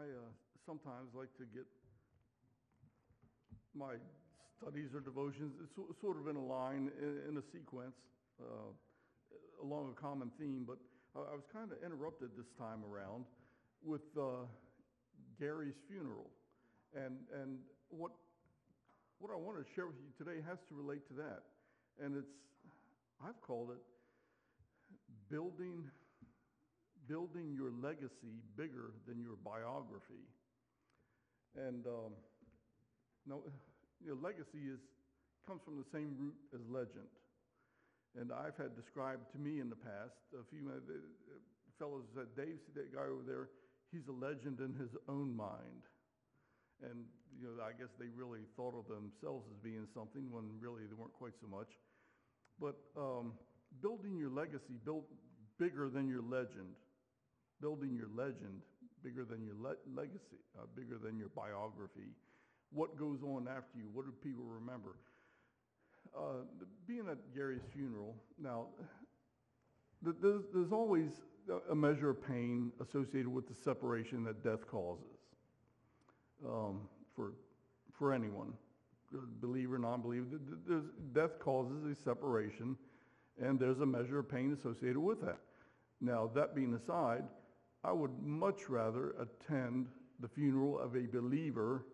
I uh, sometimes like to get my studies or devotions sort of in a line, in, a sequence, uh, along a common theme. But I, I was kind of interrupted this time around with uh, Gary's funeral, and and what what I want to share with you today has to relate to that, and it's I've called it building building your legacy bigger than your biography. And um, no, legacy is comes from the same root as legend. And I've had described to me in the past, a few uh, fellows said, Dave, see that guy over there? He's a legend in his own mind. And you know, I guess they really thought of themselves as being something when really they weren't quite so much. But um, building your legacy built bigger than your legend building your legend bigger than your le- legacy, uh, bigger than your biography. What goes on after you? What do people remember? Uh, being at Gary's funeral, now, th- there's, there's always a measure of pain associated with the separation that death causes um, for, for anyone, believer, or non-believer. There's, death causes a separation, and there's a measure of pain associated with that. Now, that being aside, I would much rather attend the funeral of a believer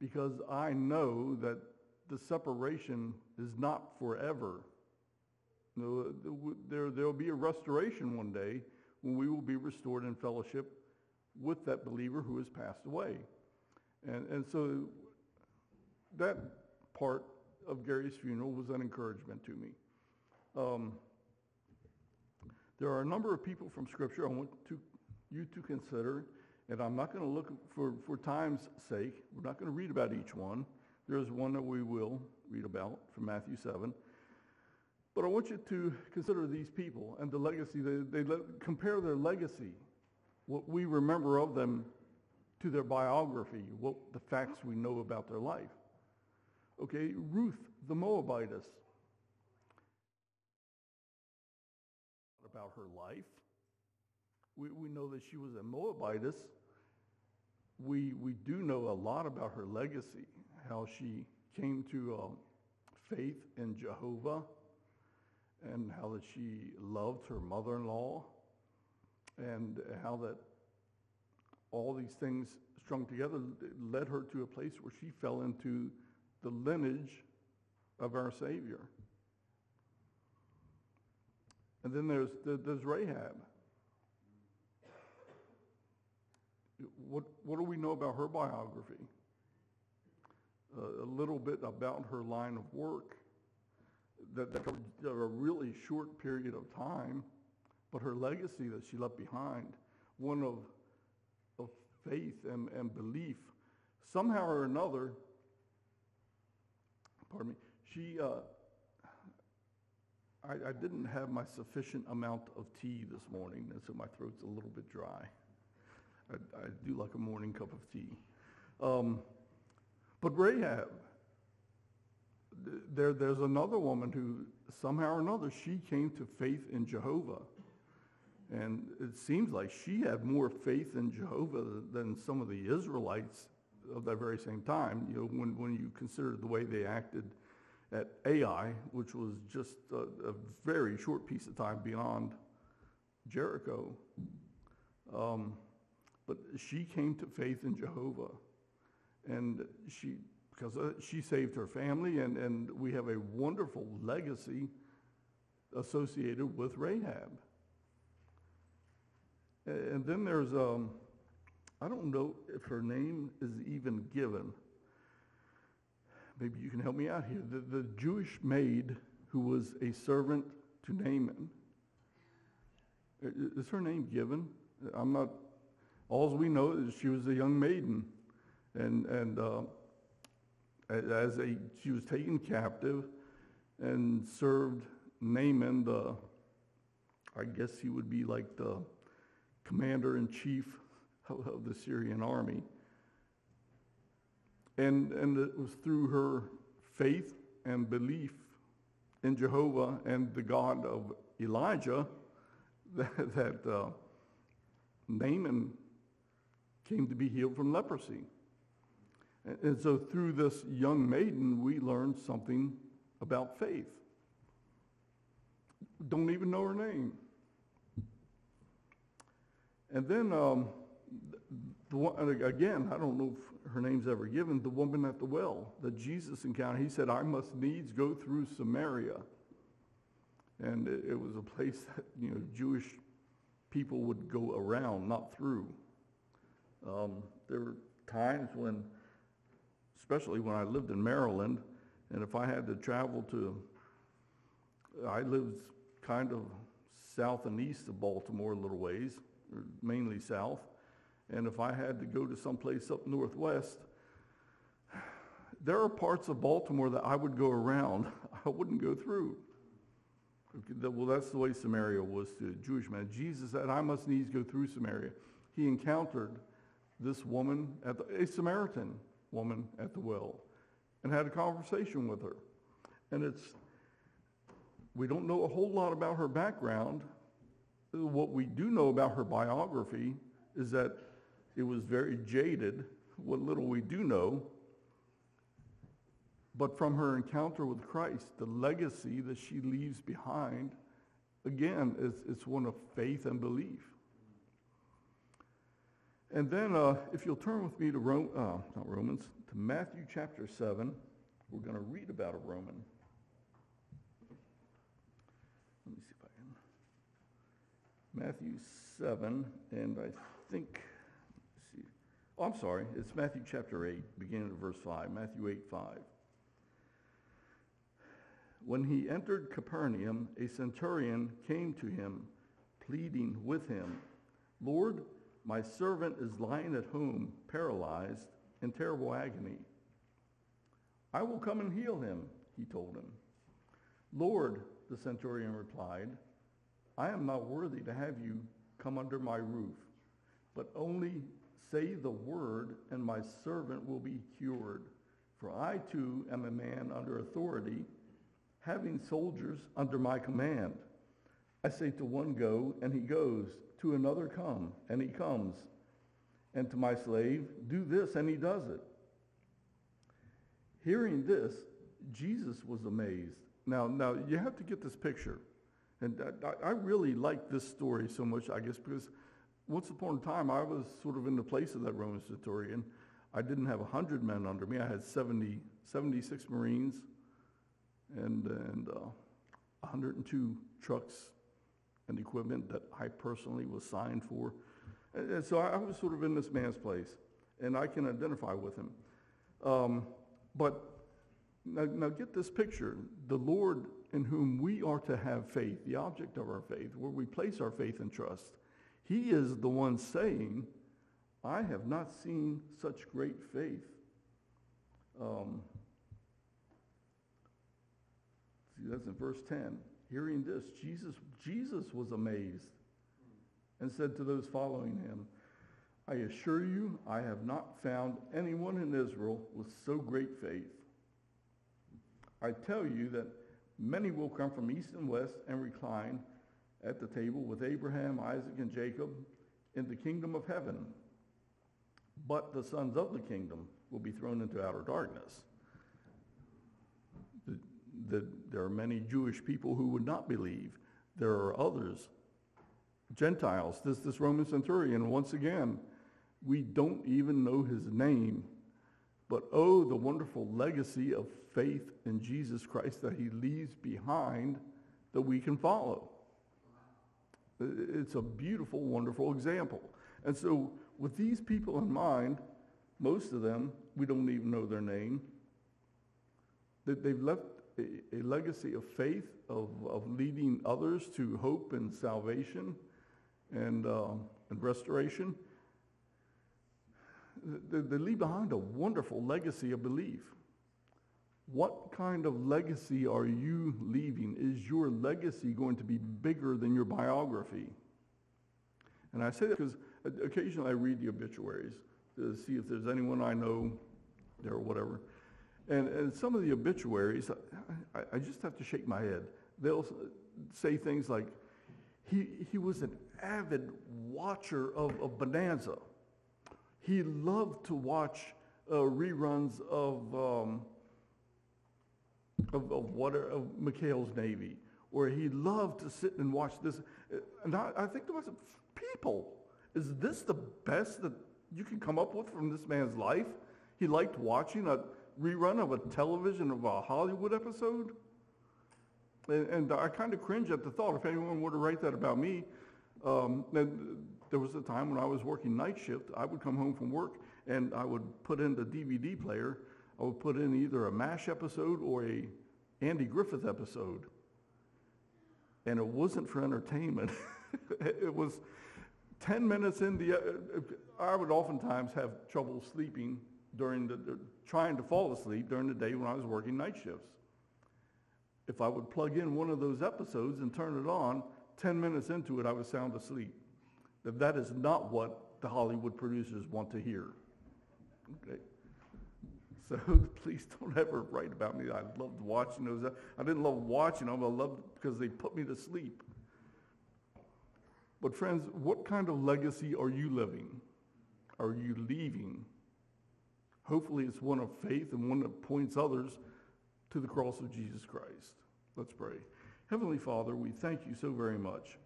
because I know that the separation is not forever. There, there will be a restoration one day when we will be restored in fellowship with that believer who has passed away. And, and so that part of Gary's funeral was an encouragement to me. Um, there are a number of people from Scripture I want to, you to consider, and I'm not going to look for, for time's sake. We're not going to read about each one. There's one that we will read about from Matthew 7. But I want you to consider these people and the legacy. They, they compare their legacy, what we remember of them, to their biography, what the facts we know about their life. Okay, Ruth the Moabitess, about her life. We, we know that she was a Moabitess. We, we do know a lot about her legacy, how she came to uh, faith in Jehovah and how that she loved her mother-in-law and how that all these things strung together led her to a place where she fell into the lineage of our Savior. And then there's, there's Rahab. What, what do we know about her biography? Uh, a little bit about her line of work that, that covered a really short period of time, but her legacy that she left behind, one of, of faith and, and belief. Somehow or another, pardon me, she, uh, I, I, didn't have my sufficient amount of tea this morning, and so my throat's a little bit dry. I, I do like a morning cup of tea. Um, but Rahab, there, there's another woman who somehow or another she came to faith in Jehovah. And it seems like she had more faith in Jehovah than some of the Israelites of that very same time. You know, when, when you consider the way they acted at Ai, which was just a, a very short piece of time beyond Jericho. Um, but she came to faith in Jehovah. And she, because uh, she saved her family, and, and we have a wonderful legacy associated with Rahab. And then there's, um, I don't know if her name is even given maybe you can help me out here. The, the Jewish maid who was a servant to Naaman, is her name given? I'm not, all we know is she was a young maiden. And, and uh, as a, she was taken captive and served Naaman, the, I guess he would be like the commander in chief of, the Syrian army. And, and it was through her faith and belief in Jehovah and the God of Elijah that, that uh, Naaman came to be healed from leprosy. And, so through this young maiden, we learned something about faith. Don't even know her name. And then, um, the one, again, I don't know if her name's ever given, the woman at the well that Jesus encountered. He said, I must needs go through Samaria. And it, it was a place that, you know, Jewish people would go around, not through. Um, there were times when, especially when I lived in Maryland, and if I had to travel to, I lived kind of south and east of Baltimore a little ways, mainly south. And if I had to go to someplace up northwest, there are parts of Baltimore that I would go around. I wouldn't go through. Well, that's the way Samaria was to a Jewish man. Jesus said, I must needs go through Samaria. He encountered this woman, at the, a Samaritan woman at the well, and had a conversation with her. And it's, we don't know a whole lot about her background. What we do know about her biography is that it was very jaded. What little we do know but from her encounter with Christ, the legacy that she leaves behind, again, is it's one of faith and belief. And then, uh, if you'll turn with me to Rome, uh, not Romans, to Matthew chapter 7, we're going to read about a Roman. Let me see if I can. Matthew 7, and I think, see. Oh, I'm sorry. It's Matthew chapter 8, beginning at verse 5. Matthew 8, 5. When he entered Capernaum, a centurion came to him, pleading with him, Lord, my servant is lying at home, paralyzed, in terrible agony. I will come and heal him, he told him. Lord, the centurion replied, I am not worthy to have you come under my roof, but only say the word, and my servant will be cured. For I too am a man under authority having soldiers under my command. I say to one, go, and he goes, to another, come, and he comes, and to my slave, do this, and he does it. Hearing this, Jesus was amazed. Now, now you have to get this picture. And I, I really like this story so much, I guess, because once upon a time, I was sort of in the place of that Roman centurion. I didn't have 100 men under me. I had 70, 76 Marines, and, and uh, 102 trucks and equipment that I personally was signed for. And, so I, I, was sort of in this man's place, and I can identify with him. Um, but now, now get this picture. The Lord in whom we are to have faith, the object of our faith, where we place our faith and trust, he is the one saying, I have not seen such great faith. Um, See, that's in verse 10. Hearing this, Jesus, Jesus was amazed and said to those following him, I assure you, I have not found anyone in Israel with so great faith. I tell you that many will come from east and west and recline at the table with Abraham, Isaac, and Jacob in the kingdom of heaven. But the sons of the kingdom will be thrown into outer darkness that there are many Jewish people who would not believe. There are others, Gentiles. This, this Roman centurion, once again, we don't even know his name, but oh, the wonderful legacy of faith in Jesus Christ that he leaves behind that we can follow. It's a beautiful, wonderful example. And so, with these people in mind, most of them, we don't even know their name. They've left a, a legacy of faith, of, of leading others to hope and salvation and, uh, and restoration. They, they leave behind a wonderful legacy of belief. What kind of legacy are you leaving? Is your legacy going to be bigger than your biography? And I say that because occasionally I read the obituaries to see if there's anyone I know there or whatever. And, and some of the obituaries, I, I just have to shake my head. They'll say things like, he, he was an avid watcher of, of Bonanza. he loved to watch uh, reruns of, um, of, of, what, of McHale's Navy, or he loved to sit and watch this. And I, I think to myself, people, is this the best that you can come up with from this man's life? He liked watching a rerun of a television of a Hollywood episode? And, and I kind of cringe at the thought, if anyone were to write that about me, um, there was a time when I was working night shift, I would come home from work and I would put in the DVD player, I would put in either a MASH episode or a Andy Griffith episode. And it wasn't for entertainment. it was 10 minutes in the, uh, I would oftentimes have trouble sleeping during the, the, trying to fall asleep during the day when I was working night shifts. If I would plug in one of those episodes and turn it on, 10 minutes into it, I was sound asleep. That that is not what the Hollywood producers want to hear. Okay. So please don't ever write about me. I loved watching those. I didn't love watching them. I loved because they put me to sleep. But friends, what kind of legacy are you living? Are you leaving? Hopefully it's one of faith and one that points others to the cross of Jesus Christ. Let's pray. Heavenly Father, we thank you so very much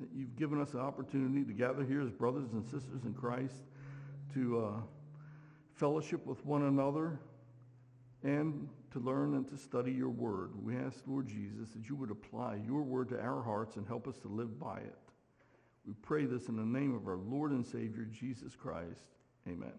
that you've given us an opportunity to gather here as brothers and sisters in Christ to uh, fellowship with one another and to learn and to study your word. We ask, Lord Jesus, that you would apply your word to our hearts and help us to live by it. We pray this in the name of our Lord and Savior, Jesus Christ. Amen.